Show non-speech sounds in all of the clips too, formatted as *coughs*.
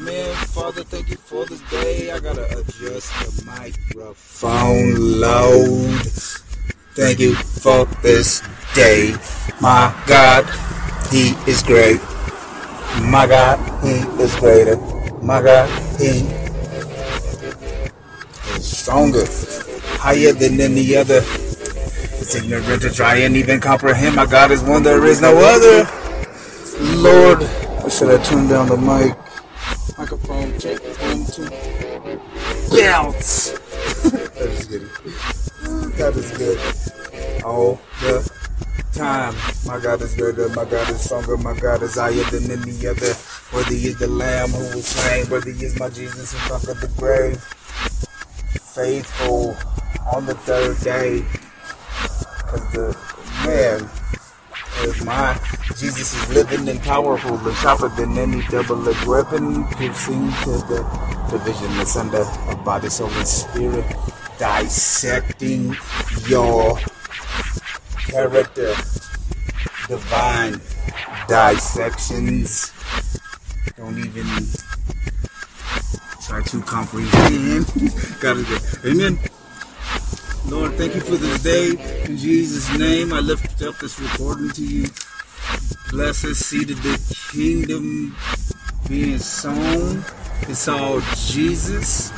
Amen. Father, thank you for this day. I gotta adjust the microphone load. Thank you for this day. My God, He is great. My God, He is greater. My God, He is stronger, higher than any other. It's ignorant to try and even comprehend. My God is one, there is no other. Lord, I should have turned down the mic. Bounce. that is good. That is good. All the time. My God is greater. My God is stronger. My God is higher than any other. Worthy is the Lamb who was slain. Worthy is my Jesus who conquered the grave. Faithful on the third day. Cause the man my Jesus is living and powerful and sharper than any double-edged weapon, piercing to the division asunder of body, soul, and spirit, dissecting your character, divine dissections. Don't even try to comprehend. *laughs* Gotta get amen. Lord, thank you for this day. In Jesus' name, I lift up this recording to you. Bless us, seed of the kingdom being sown. It's all Jesus.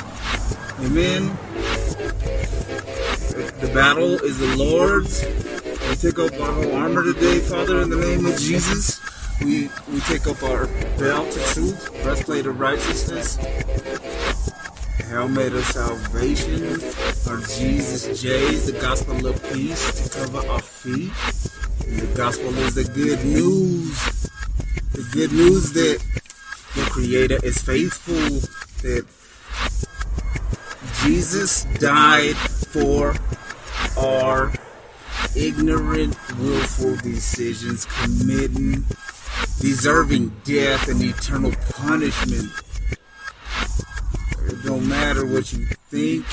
Amen. The battle is the Lord's. We take up our whole armor today, Father, in the name of Jesus. We we take up our belt of truth, breastplate of righteousness, helmet of salvation, our Jesus J's, the gospel of peace to cover our feet. And the gospel is the good news. The good news that the Creator is faithful, that Jesus died for our ignorant, willful decisions, committing, deserving death and eternal punishment. Matter what you think,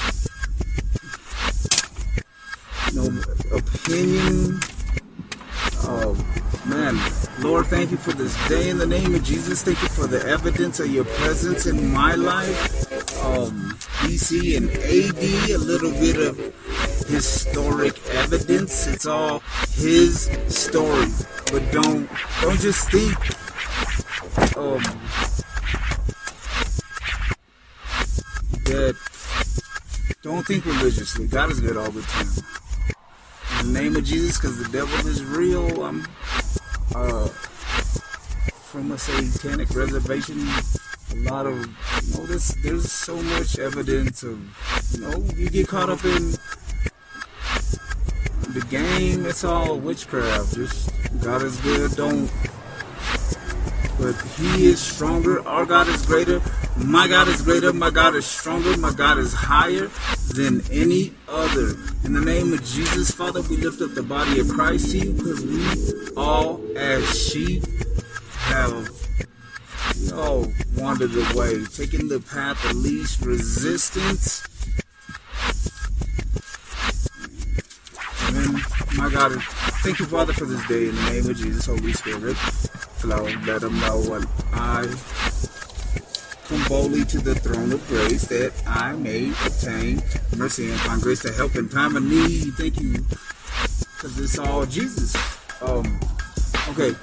no opinion. Oh man, Lord, thank you for this day in the name of Jesus. Thank you for the evidence of your presence in my life. Um, BC and AD, a little bit of historic evidence. It's all his story, but don't don't just think. Um, that don't think religiously. God is good all the time. In the name of Jesus, because the devil is real. I'm uh, from a satanic reservation. A lot of you know, there's so much evidence of you know you get caught up in the game. It's all witchcraft. Just God is good. Don't. But He is stronger. Our God is greater. My God is greater. My God is stronger. My God is higher than any other. In the name of Jesus, Father, we lift up the body of Christ to you because we all, as sheep, have all wandered away, taking the path of least resistance. My God, thank you, Father, for this day. In the name of Jesus, Holy Spirit, flow. Let them know what I come boldly to the throne of grace that I may obtain mercy and find grace to help in time of need. Thank you, because it's all Jesus. Um, okay,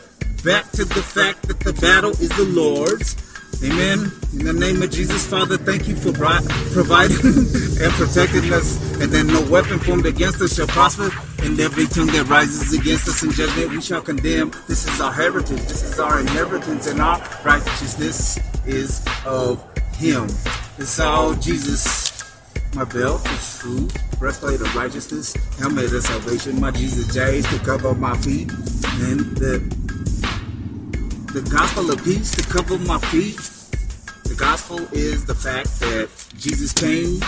back to the fact that the battle is the Lord's. Amen. In the name of Jesus, Father, thank you for *laughs* providing and protecting us. And then no weapon formed against us shall prosper. And every tongue that rises against us in judgment, we shall condemn. This is our heritage. This is our inheritance. And our righteousness is of Him. It's all Jesus. My belt is true. Breastplate of righteousness. Helmet of salvation. My Jesus J's to cover my feet. And the the gospel of peace to cover my feet. The gospel is the fact that Jesus came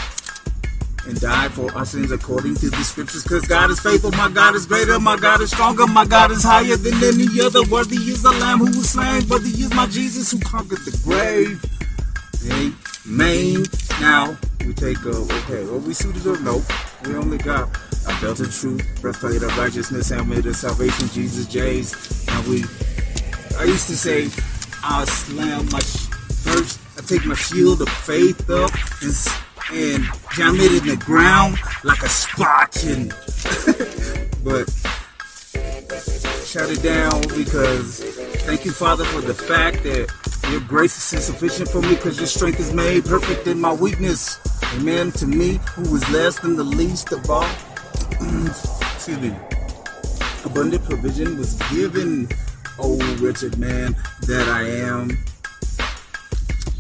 and died for our sins according to the scriptures. Because God is faithful, my God is greater, my God is stronger, my God is higher than any other. Worthy is the Lamb who was slain, worthy is my Jesus who conquered the grave. Amen. Now we take a okay. Are we suited up? Nope. We only got a belt of truth, breastplate of righteousness, helmet of salvation, Jesus J's, and we I used to say I'll slam my first I take my shield of faith up and, and jam it in the ground like a Spartan. *laughs* but shut it down because thank you, Father, for the fact that your grace is sufficient for me because your strength is made perfect in my weakness. Amen. To me, who is less than the least of all. *clears throat* Excuse me. Abundant provision was given, oh wretched man that I am.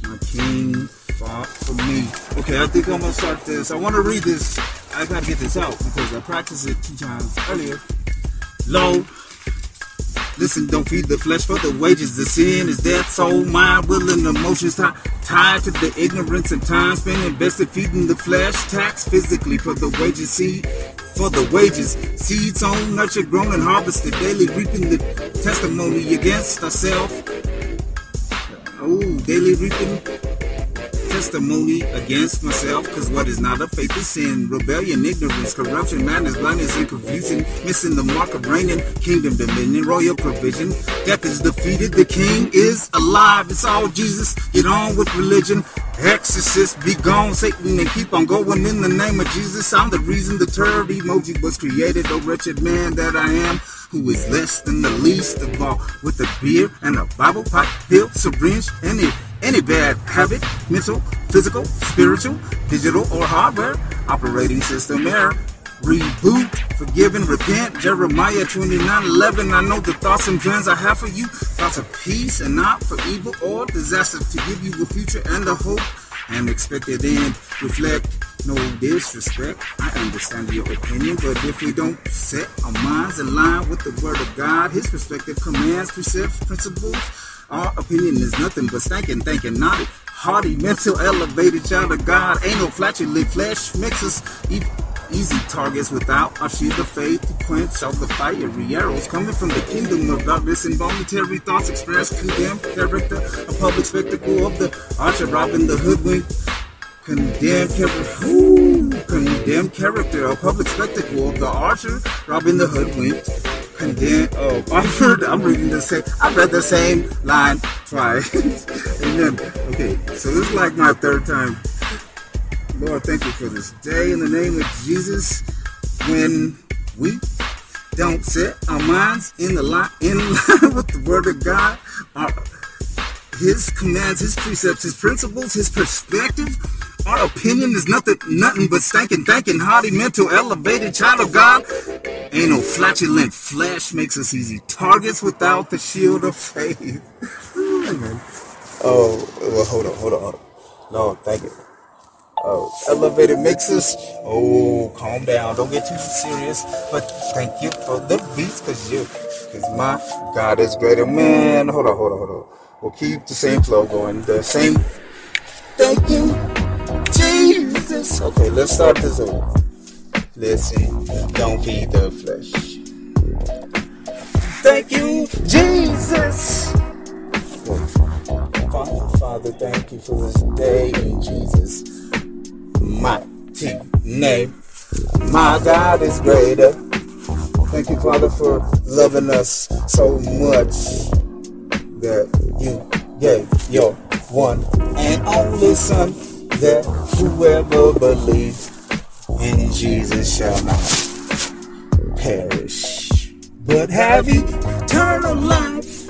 My King for me. Okay, I think I'm gonna start this. I want to read this. I gotta get this out because I practiced it two times earlier. Low. Listen, don't feed the flesh for the wages. The sin is death, soul, mind, will, and emotions tied, tied to the ignorance and time spent invested feeding the flesh. Tax physically for the wages, seed for the wages. Seed sown, nurtured, grown, and harvested daily, reaping the testimony against ourselves. Oh, daily reaping testimony against myself, cause what is not of faith is sin, rebellion, ignorance, corruption, madness, blindness, and confusion, missing the mark of reigning, kingdom, dominion, royal provision. Death is defeated, the king is alive. It's all Jesus. Get on with religion. Exorcist, be gone, Satan, and keep on going in the name of Jesus. I'm the reason the turd emoji was created, oh wretched man that I am who is less than the least of all, with a beer and a Bible pipe, pill, syringe, and it any bad habit, mental, physical, spiritual, digital, or hardware, operating system error, reboot, forgive and repent. Jeremiah 29 11. I know the thoughts and plans I have for you, thoughts of peace and not for evil or disaster, to give you a future and a hope and expected end. Reflect, no disrespect. I understand your opinion, but if we don't set our minds in line with the word of God, his perspective, commands, precepts, principles, our opinion is nothing but stinking, thinking, naughty, Hardy, mental, elevated child of God. Ain't no flatulent flesh mixes. Easy targets without our shield of faith to quench all the fiery arrows coming from the kingdom of darkness. Involuntary thoughts express condemned character, a public spectacle of the archer robbing the hoodwink. Condemned character, condemned character, a public spectacle of the archer robbing the hoodwink condemned. Oh, offered. I'm reading the same. I read the same line twice. *laughs* Amen. Okay, so this is like my third time. Lord, thank you for this day in the name of Jesus. When we don't set our minds in the line in *laughs* line with the Word of God, our, His commands, His precepts, His principles, His perspective our opinion is nothing, nothing but stinking, thinking, haughty, mental, elevated child of God. Ain't no flatulent flesh makes us easy targets without the shield of faith. oh, well, hold on, hold on, hold on. No, thank you. Oh, elevated makes us. Oh, calm down. Don't get too serious. But thank you for the beats, cause you, cause my God is greater. Man, hold on, hold on, hold on. We'll keep the same flow going. The same. Thank you. Okay, let's start this over. Listen, don't feed the flesh. Thank you, Jesus. Father, thank you for this day in Jesus' mighty name. My God is greater. Thank you, Father, for loving us so much that you gave your one and only Son that whoever believes in Jesus shall not perish, but have eternal life.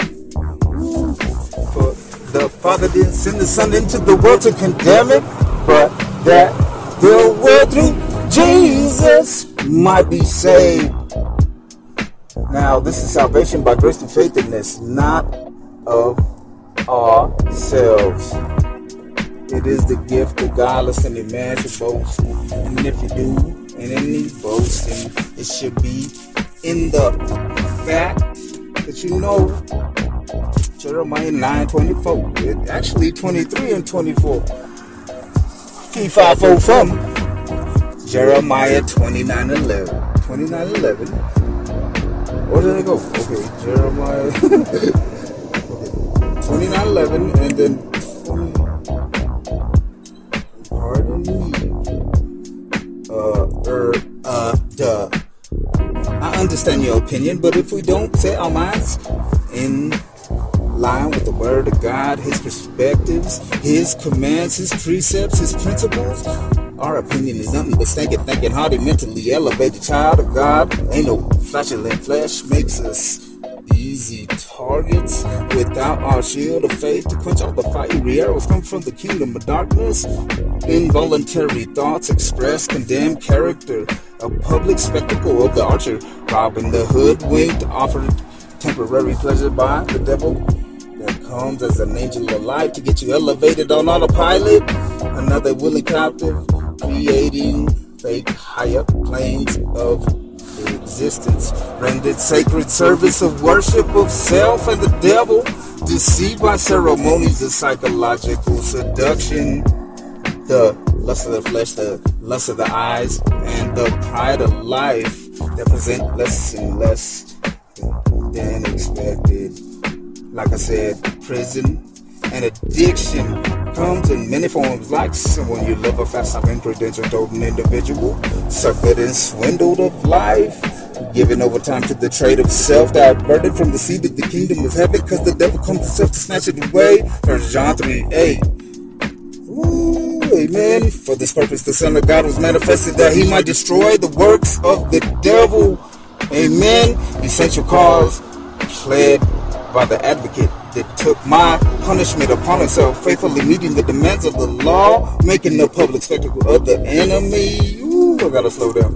For the Father didn't send the Son into the world to condemn it, but that the world through Jesus might be saved. Now, this is salvation by grace through faith in this, not of ourselves. It is the gift of God. Listen, a man. And if you do, and any boasting, it should be in the fact that you know Jeremiah 9 24. It actually 23 and 24. Fee 5 from Jeremiah 29 11. 29 11. Where did it go? Okay, Jeremiah *laughs* okay. 29 11 and then Uh, understand your opinion, but if we don't set our minds in line with the word of God, his perspectives, his commands, his precepts, his principles. Our opinion is nothing but thinking, thinking hardy, mentally elevated child of God. Ain't no flatulent flesh makes us easy targets without our shield of faith to quench all the fiery arrows come from the kingdom of darkness. Involuntary thoughts express condemned character, a public spectacle of the archer, robbing the hoodwinked, offered temporary pleasure by the devil that comes as an angel of light to get you elevated on autopilot. Another willing captive, creating fake higher planes of existence, rendered sacred service of worship of self and the devil, deceived by ceremonies of psychological seduction, the lust of the flesh, the lust of the eyes, and the pride of life that present less and less than expected. Like I said, prison and addiction comes in many forms, like someone you love, a fast stopping credential toting individual, suckered and swindled of life, giving over time to the trade of self, diverted from the seed of the kingdom of heaven, because the devil comes himself to snatch it away. First John 3 8. Ooh, amen. For this purpose, the Son of God was manifested that he might destroy the works of the devil. Amen. Essential cause, pled by the advocate that took my punishment upon himself, faithfully meeting the demands of the law, making the public spectacle of the enemy. Ooh, I gotta slow down.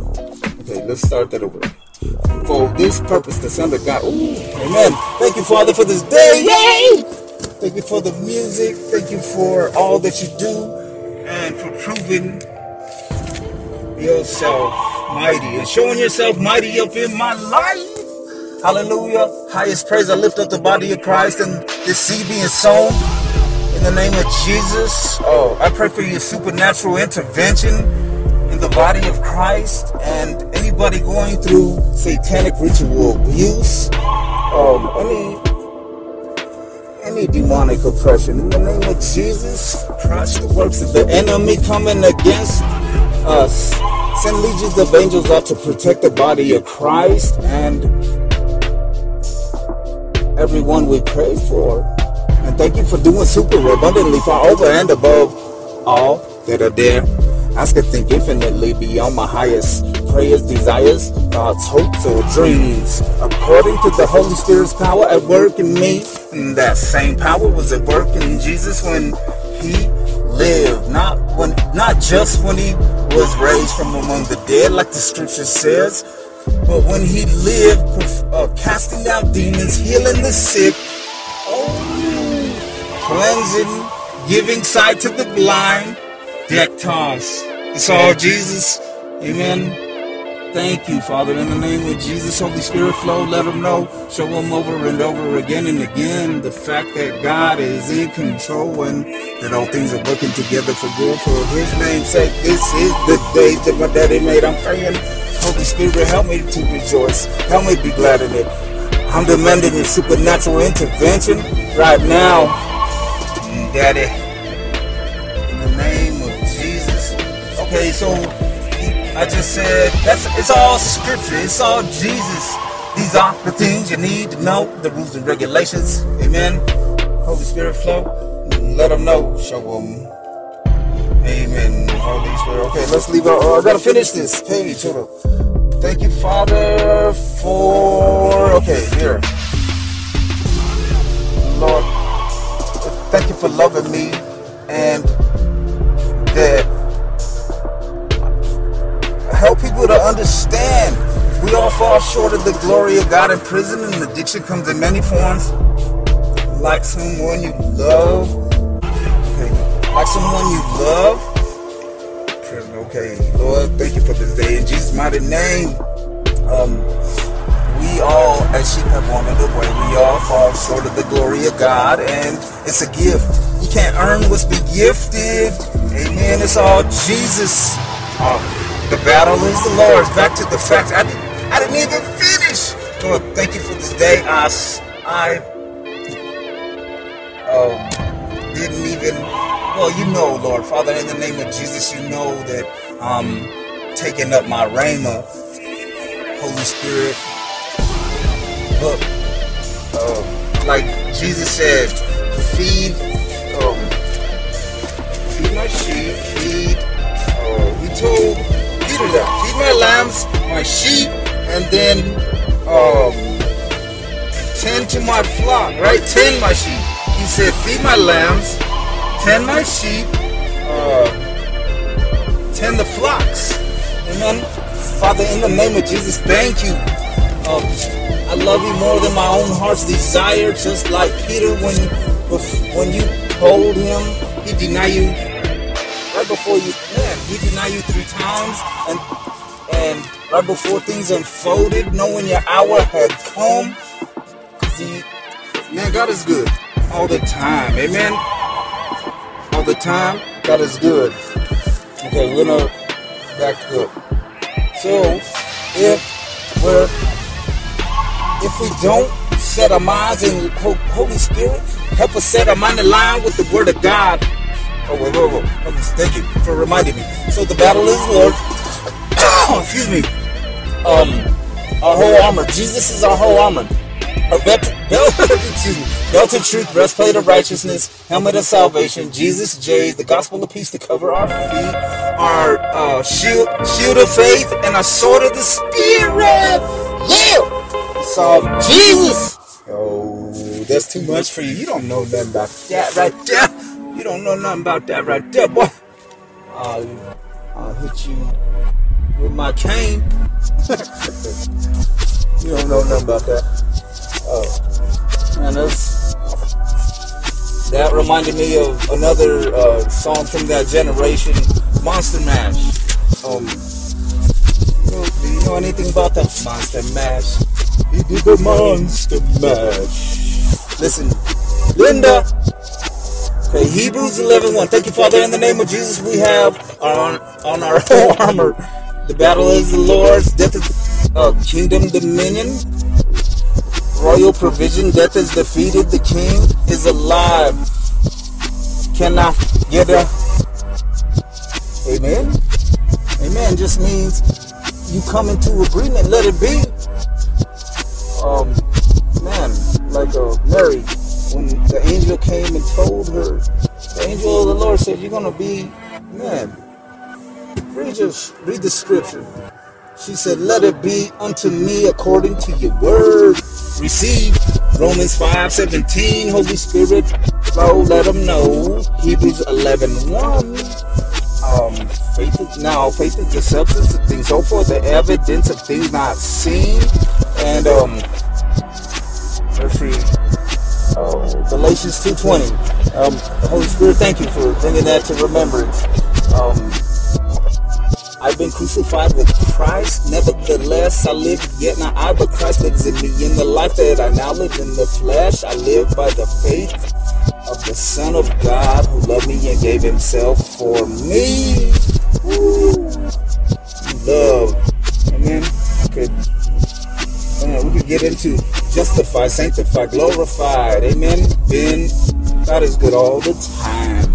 Okay, let's start that over. For this purpose, the Son of God. Ooh, amen. Thank you, Father, for this day. Yay! Thank you for the music. Thank you for all that you do and for proving yourself mighty and showing yourself mighty up in my life. Hallelujah. Highest praise. I lift up the body of Christ and this seed being sown in the name of Jesus. Oh, I pray for your supernatural intervention in the body of Christ and anybody going through satanic ritual abuse, um, any any demonic oppression. In the name of Jesus, crush the works of the enemy coming against us. Send legions of angels out to protect the body of Christ and everyone we pray for. And thank you for doing super abundantly far over and above all that are there. Ask and think infinitely beyond my highest prayers, desires, thoughts, hopes, or dreams. According to the Holy Spirit's power at work in me, and that same power was at work in Jesus when he lived, not when, not just when he was raised from among the dead, like the scripture says, but when he lived, uh, casting out demons, healing the sick, oh, cleansing, giving sight to the blind, Dektos. It's all Jesus. Amen. Thank you, Father, in the name of Jesus. Holy Spirit flow, let them know. Show them over and over again and again the fact that God is in control and that all things are working together for good for His name's sake. This is the day that my daddy made. I'm praying. Holy Spirit, help me to rejoice. Help me be glad in it. I'm demanding your supernatural intervention right now. Daddy, in the name of Jesus. Okay, so I just said that's it's all scripture. It's all Jesus. These are the things you need to know. The rules and regulations. Amen. Holy Spirit flow. Let them know. Show them. Amen. Holy Spirit. Okay, let's leave. Our, uh, I gotta finish this page. Hold up. Thank you, Father, for. Okay, here. Lord, thank you for loving me and that help people to understand we all fall short of the glory of God in prison and addiction comes in many forms like someone you love okay like someone you love okay Lord thank you for this day Jesus name um we all as sheep have wandered away we all fall short of the glory of God and it's a gift you can't earn what's been gifted amen it's all Jesus uh, the battle is the Lord's. Back to the fact, I, I didn't even finish. Lord, thank you for this day. I, I um, didn't even, well, you know, Lord, Father, in the name of Jesus, you know that I'm taking up my rhema. Holy Spirit, look, uh, like Jesus said, feed, um, feed my sheep, feed. Uh, he told Peter that feed my lambs, my sheep, and then um, tend to my flock. Right, tend my sheep. He said, feed my lambs, tend my sheep, uh. Father, in the name of Jesus, thank you. Um, I love you more than my own heart's desire, just like Peter when when you told him he denied you right before you man, he denied you three times and and right before things unfolded, knowing your hour had come. Man, God is good all the time. Amen. All the time, God is good. Okay, we're gonna back up. So if we're if we don't set our minds in Holy Spirit, help us set our mind in line with the Word of God. Oh, wait, wait, wait. Thank you for reminding me. So the battle is Lord. *coughs* Excuse me. Um, our whole armor. Jesus is our whole armor. *laughs* Our belt, belt, of truth, breastplate of righteousness, helmet of salvation, Jesus J, the gospel of peace to cover our feet, our uh, shield, shield of faith, and our sword of the spirit. Yeah saw Jesus. Oh, that's too much for you. You don't know nothing about that right there. You don't know nothing about that right there, boy. I'll, I'll hit you with my cane. *laughs* you don't know nothing about that. Oh, man, that's that reminded me of another uh, song from that generation, Monster Mash. Um, do you know anything about that Monster Mash? He did the monster mash. Listen, Linda. Okay, Hebrews 11 1. Thank you, Father. In the name of Jesus, we have on, on our *laughs* armor. The battle is the Lord's. Death is uh, kingdom dominion. Royal provision. Death is defeated. The king is alive. Can I get a. Amen. Amen just means you come into agreement. Let it be um, man, like uh, Mary, when the angel came and told her, the angel of the Lord said, "You're gonna be, man." Read just read the scripture. She said, "Let it be unto me according to your word." Receive Romans 5 17, Holy Spirit flow, let them know. Hebrews 11 1. Um, faith is now faith is the substance of things hoped for, the evidence of things not seen. And um, let's see, uh, Galatians 2:20. Um, Holy Spirit, thank you for bringing that to remembrance. Um, I've been crucified with Christ. Nevertheless, I live yet not I, but Christ lives in me. In the life that I now live in the flesh, I live by the faith of the Son of God who loved me and gave himself for me. Woo. Love. Amen. Okay uh, we could get into justified, sanctified, glorified. Amen. Been God is good all the time.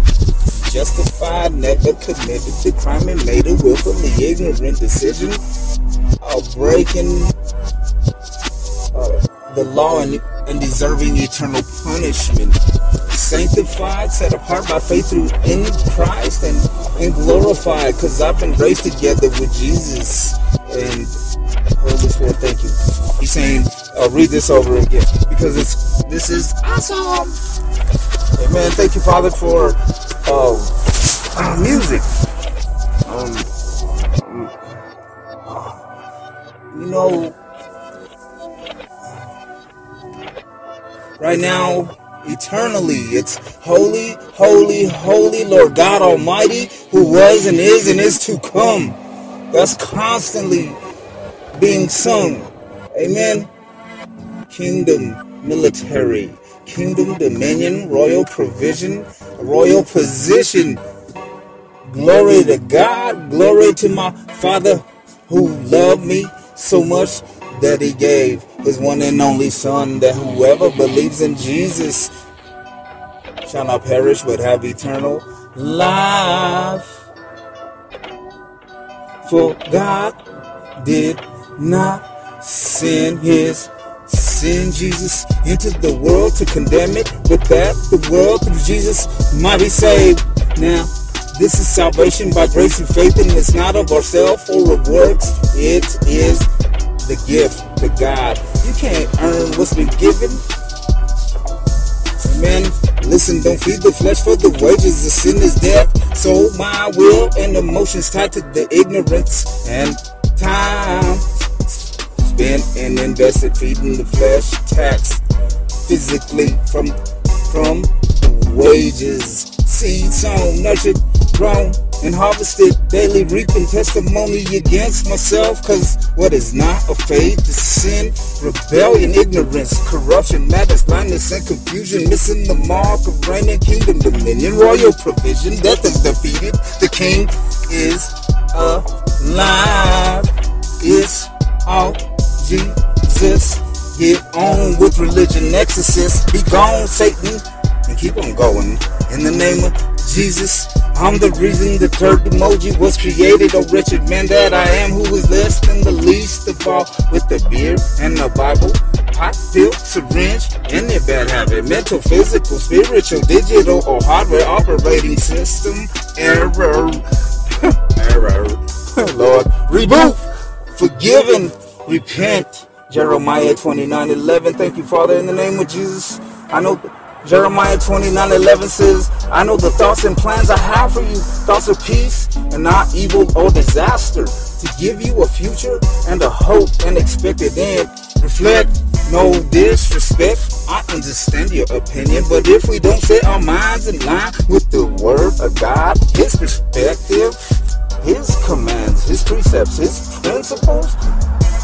Justified, never committed the crime and made a willfully ignorant decision of breaking uh, the law and, and deserving eternal punishment. Sanctified, set apart by faith through in Christ and, and glorified because I've been raised together with Jesus and Holy Spirit, thank you. He's saying, uh, read this over again because it's this is awesome. Amen. Thank you, Father, for uh, music. Um, you know, right now, eternally, it's holy, holy, holy Lord God Almighty, who was and is and is to come. That's constantly being sung. Amen. Kingdom military, kingdom dominion, royal provision, royal position. Glory to God. Glory to my Father who loved me so much that he gave his one and only Son, that whoever believes in Jesus shall not perish but have eternal life. For God did not send his send Jesus into the world to condemn it. With that, the world through Jesus might be saved. Now, this is salvation by grace and faith, and it's not of ourselves or of works. It is the gift, the God. You can't earn what's been given. Man, listen, don't feed the flesh for the wages of sin is death. So my will and emotions tied to the ignorance and time spent and invested feeding the flesh tax physically from from wages. Seed sown nurtured grown and harvested. Daily reaping testimony against myself cause what is not a faith is sin rebellion ignorance corruption madness blindness and confusion. Missing the mark of reigning kingdom dominion royal provision death is defeated. The king is alive. It's all Jesus get on with religion exorcist be gone satan and keep on going in the name of Jesus. I'm the reason the third emoji was created. A wretched man that I am, who is less than the least of all. With the beer and the Bible, pot, pill, syringe, and a bad habit. Mental, physical, spiritual, digital, or hardware operating system error. *laughs* error. *laughs* Lord, reboot, forgiven, repent. Jeremiah 29 11. Thank you, Father, in the name of Jesus. I know. Jeremiah 29 11 says, I know the thoughts and plans I have for you, thoughts of peace and not evil or disaster, to give you a future and a hope and expected end. Reflect, no disrespect. I understand your opinion, but if we don't set our minds in line with the word of God, his perspective, his commands, his precepts, his principles,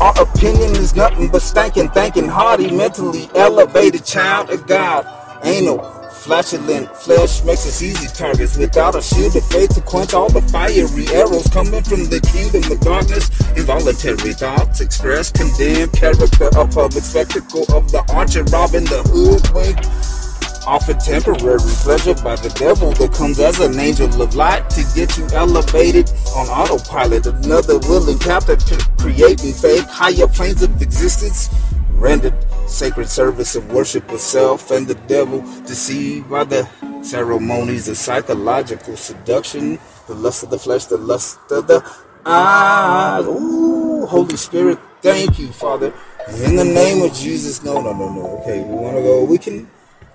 our opinion is nothing but stankin', thinking, hardy, mentally elevated child of God. No flatulent flesh makes us easy targets without a shield of faith to quench all the fiery arrows coming from the kingdom of darkness. Involuntary thoughts express condemned character, a public spectacle of the archer robbing the hoodwink. Often temporary pleasure by the devil that comes as an angel of light to get you elevated on autopilot. Another willing captive creating fake higher planes of existence rendered sacred service of worship of self and the devil, deceived by the ceremonies of psychological seduction, the lust of the flesh, the lust of the eyes. Ooh, Holy Spirit, thank you, Father. In the name of Jesus. No, no, no, no. Okay, we want to go. We can.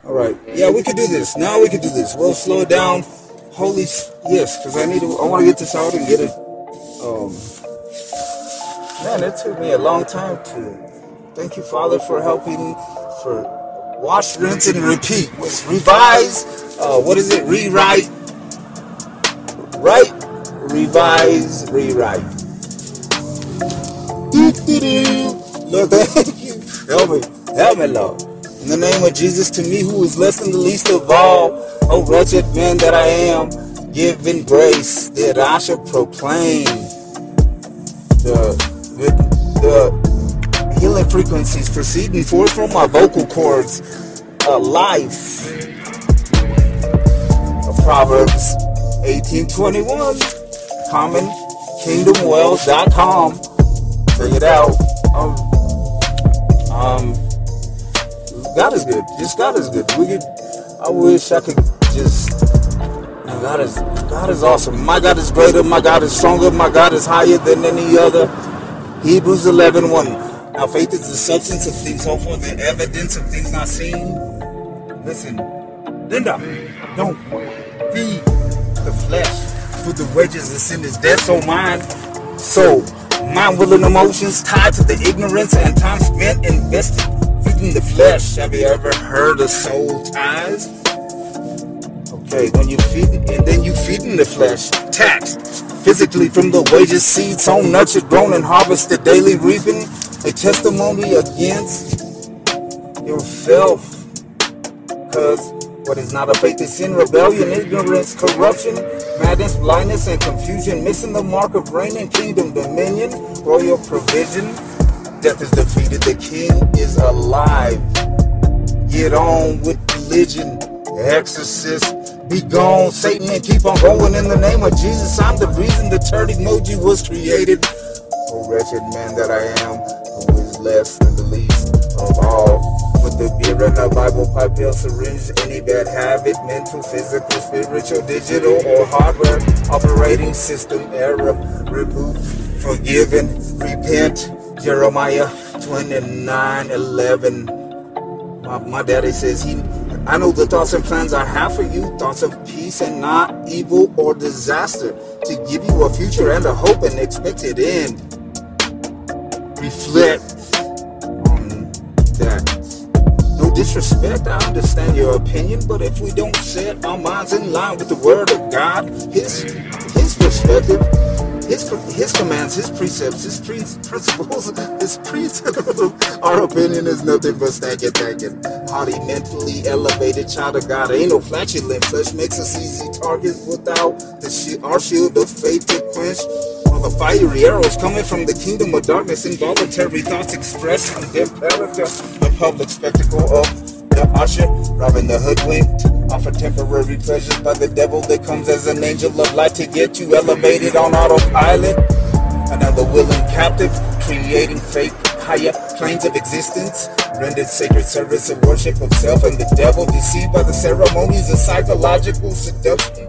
All right. Yeah, we can do this. Now we can do this. We'll slow it down. Holy, yes, because I need to. I want to get this out and get it. Um, man, it took me a long time to Thank you, Father, for helping, for wash, rinse, and repeat. Revise, uh, what is it? Rewrite, write, revise, rewrite. Lord, *laughs* thank you. Help me. Help me, Lord. In the name of Jesus, to me who is less than the least of all, oh wretched man that I am, given grace that I shall proclaim the, the, the healing frequencies proceeding forth from my vocal cords. A life. Of Proverbs 1821. CommonKingdomWealth.com. Check it out. Um, um, God is good. Just God is good. We could. I wish I could just. God is God is awesome. My God is greater. My God is stronger. My God is higher than any other. Hebrews 11 1. Now, faith is the substance of things hoped for, the evidence of things not seen. Listen, Linda, don't feed the flesh, for the wages of sin is death. So mind, so mind, will, and emotions tied to the ignorance and time spent invested feeding the flesh. Have you ever heard of soul ties? Okay, when you feed, and then you feed in the flesh, taxed physically from the wages, seed sown, nurtured, grown, and harvested, daily reaping a testimony against yourself. Because what is not a faith is sin, rebellion, ignorance, corruption, madness, blindness, and confusion, missing the mark of reigning kingdom, dominion, royal provision. Death is defeated, the king is alive. Get on with religion, exorcist, be gone, Satan, and keep on going in the name of Jesus. I'm the reason the third emoji was created. Oh, wretched man that I am who is less than the least of fall. With the beer and a Bible pipe, pill, syringe, any bad habit, mental, physical, spiritual, digital, or hardware, operating system error, reboot, forgiven, repent. Jeremiah 29 11. My, my daddy says he I know the thoughts and plans I have for you, thoughts of peace and not evil or disaster, to give you a future and a hope and expected end. Reflect on that. No disrespect, I understand your opinion, but if we don't set our minds in line with the word of God, his his perspective, his his commands, his precepts, his pre- principles, *laughs* his precepts. *laughs* Our opinion is nothing but stacking, thinking. Haughty, mentally elevated child of God. Ain't no flatulent flesh makes us easy targets without the shi- our shield of faith to quench. All the fiery arrows coming from the kingdom of darkness, involuntary thoughts expressed, condemned character, the public spectacle of the usher, robbing the hoodwinked, offer temporary pleasures by the devil that comes as an angel of light to get you elevated on autopilot. Another willing captive, creating fake higher planes of existence, rendered sacred service and worship of self and the devil, deceived by the ceremonies of psychological seduction.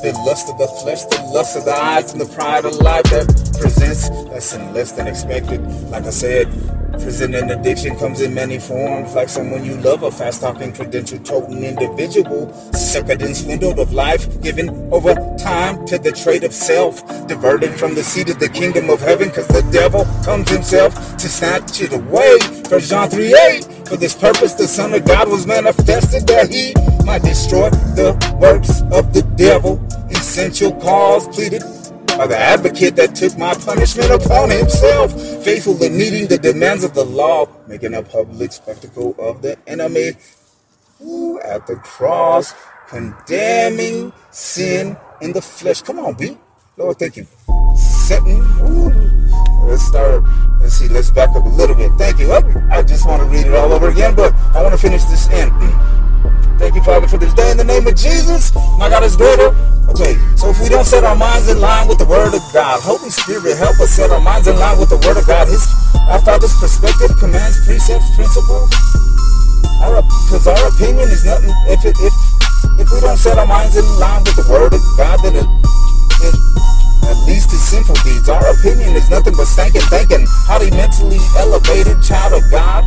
The lust of the flesh, the lust of the eyes, and the pride of life that presents less and less than expected. Like I said, Prison and addiction comes in many forms, like someone you love, a fast talking, credential toting individual, suckered and swindled of life, given over time to the trade of self, diverted from the seat of the kingdom of heaven, because the devil comes himself to snatch it away. First John 3 8. For this purpose, the Son of God was manifested that he might destroy the works of the devil. Essential cause pleaded the advocate that took my punishment upon himself, faithful in meeting the demands of the law, making a public spectacle of the enemy Ooh, at the cross, condemning sin in the flesh. Come on, B. Lord, thank you. Setting. Let's start. Let's see. Let's back up a little bit. Thank you. I just want to read it all over again, but I want to finish this in. *clears throat* Thank you, Father, for this day in the name of Jesus. My God is greater. Okay, so if we don't set our minds in line with the Word of God, Holy Spirit, help us set our minds in line with the Word of God. His, our Father's perspective, commands, precepts, principles. Because our, our, opinion is nothing. If it, if if we don't set our minds in line with the Word of God, then it, it at least his sinful deeds. Our opinion is nothing but stinking thinking. Highly mentally elevated child of God.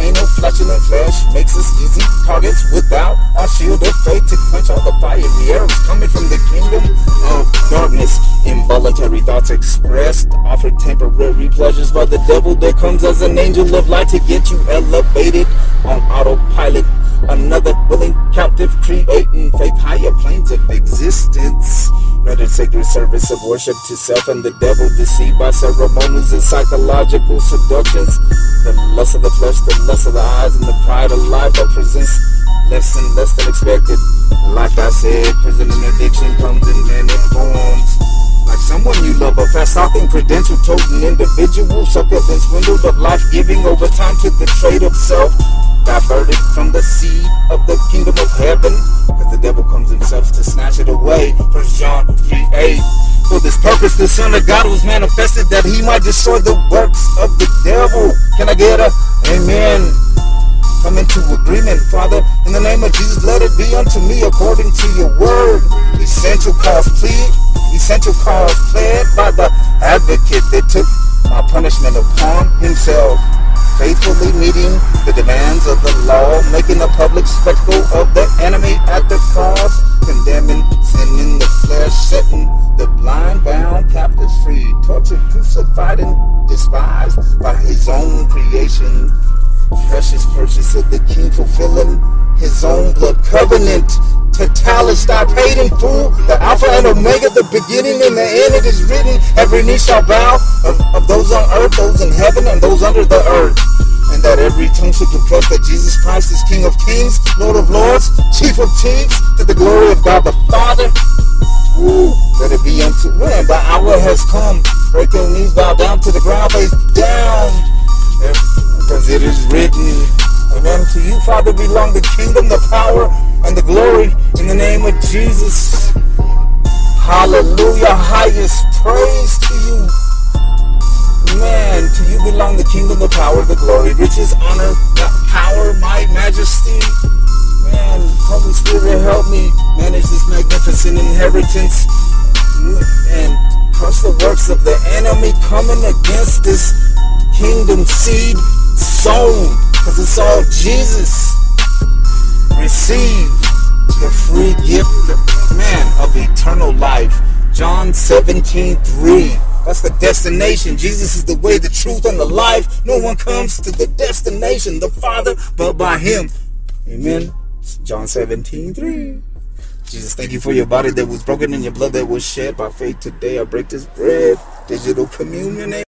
Ain't no flesh flatulent flesh makes us easy targets without our shield of faith to quench all the fire. fiery arrows coming from the kingdom of darkness. Involuntary thoughts expressed, offer temporary pleasures by the devil that comes as an angel of light to get you elevated on autopilot. Another willing captive creating faith higher planes of existence rendered sacred service of worship to self and the devil, deceived by ceremonies and psychological seductions. The lust of the flesh, the lust of the eyes, and the pride of life that presents less and less than expected. Like I said, prison and addiction comes in many forms. Like someone you love, a fast talking, credential toting individual, suckered and swindled of life, giving over time to the trade of self diverted from the seed of the kingdom of heaven. Because the devil comes himself to snatch it away. First John 3 8. For this purpose, the Son of God was manifested that he might destroy the works of the devil. Can I get a amen? Come into agreement, Father. In the name of Jesus, let it be unto me according to your word. Essential cause plead, essential cause pled by the advocate that took my punishment upon himself faithfully meeting the demands of the law, making a public spectacle of the enemy at the cross, condemning sin in the flesh, setting the blind bound captives free, tortured, crucified, and despised by his own creation. Precious purchase of the king fulfilling his own blood covenant. Tetelestai paid in full, the Alpha and Omega, the beginning and the end. It is written, every knee shall bow of, of those on earth, those in heaven, and those under the earth. And that every tongue should confess that Jesus Christ is King of kings, Lord of lords, Chief of chiefs, to the glory of God the Father. Let it be unto when the hour has come. Break your knees, bow down to the ground, face down. Because it is written, Amen. To you, Father, belong the kingdom, the power, and the glory in the name of Jesus. Hallelujah. Highest praise to you. Man, to you belong the kingdom, the power, the glory, riches, honor, the power, might, majesty. Man, Holy Spirit, help me manage this magnificent inheritance and crush the works of the enemy coming against this kingdom seed sown. Because it's all Jesus. Receive the free gift, man, of eternal life. John 17, 3. That's the destination. Jesus is the way, the truth, and the life. No one comes to the destination, the Father, but by Him. Amen. John 17, 3. Jesus, thank you for your body that was broken and your blood that was shed by faith today. I break this bread. Digital communion.